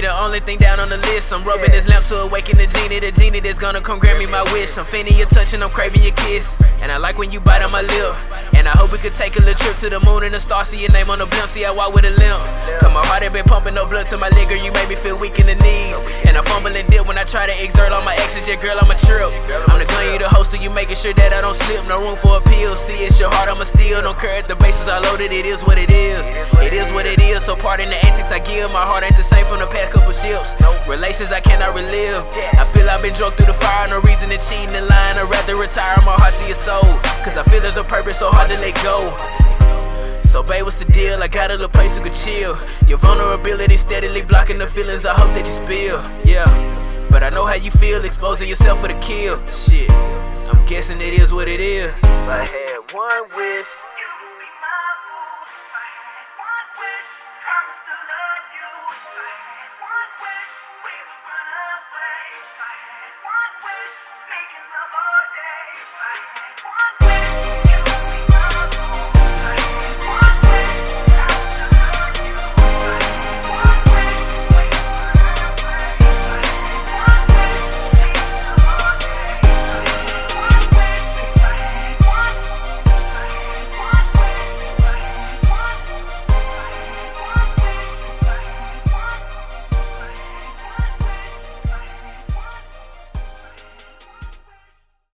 the only thing down on the list. I'm rubbing this lamp to awaken the genie, the genie that's gonna come grant me my wish. I'm feeling your touch and I'm craving your kiss. And I like when you bite on my lip. And I hope we could take a little trip to the moon and the stars. See your name on the blimp, see I walk with a limp. Cause my heart had been pumping no blood to my girl. You made me feel weak in the knees. And I'm fumbling dip I try to exert all my exes. Yeah, girl, I'm a trip. I'm the gun, you the host, you making sure that I don't slip. No room for appeal. See, it's your heart, I'ma steal. Don't care if the bases are loaded, it is what it is. It is what it is, so pardon the antics I give. My heart ain't the same from the past couple ships. Relations I cannot relive. I feel I've been drunk through the fire, no reason to cheat and lying. I'd rather retire my heart to your soul. Cause I feel there's a purpose so hard to let go. So, babe, what's the deal? I got a little place you could chill. Your vulnerability steadily blocking the feelings I hope that you spill. Yeah, but I know how you feel exposing yourself for the kill. Shit, I'm guessing it is what it is.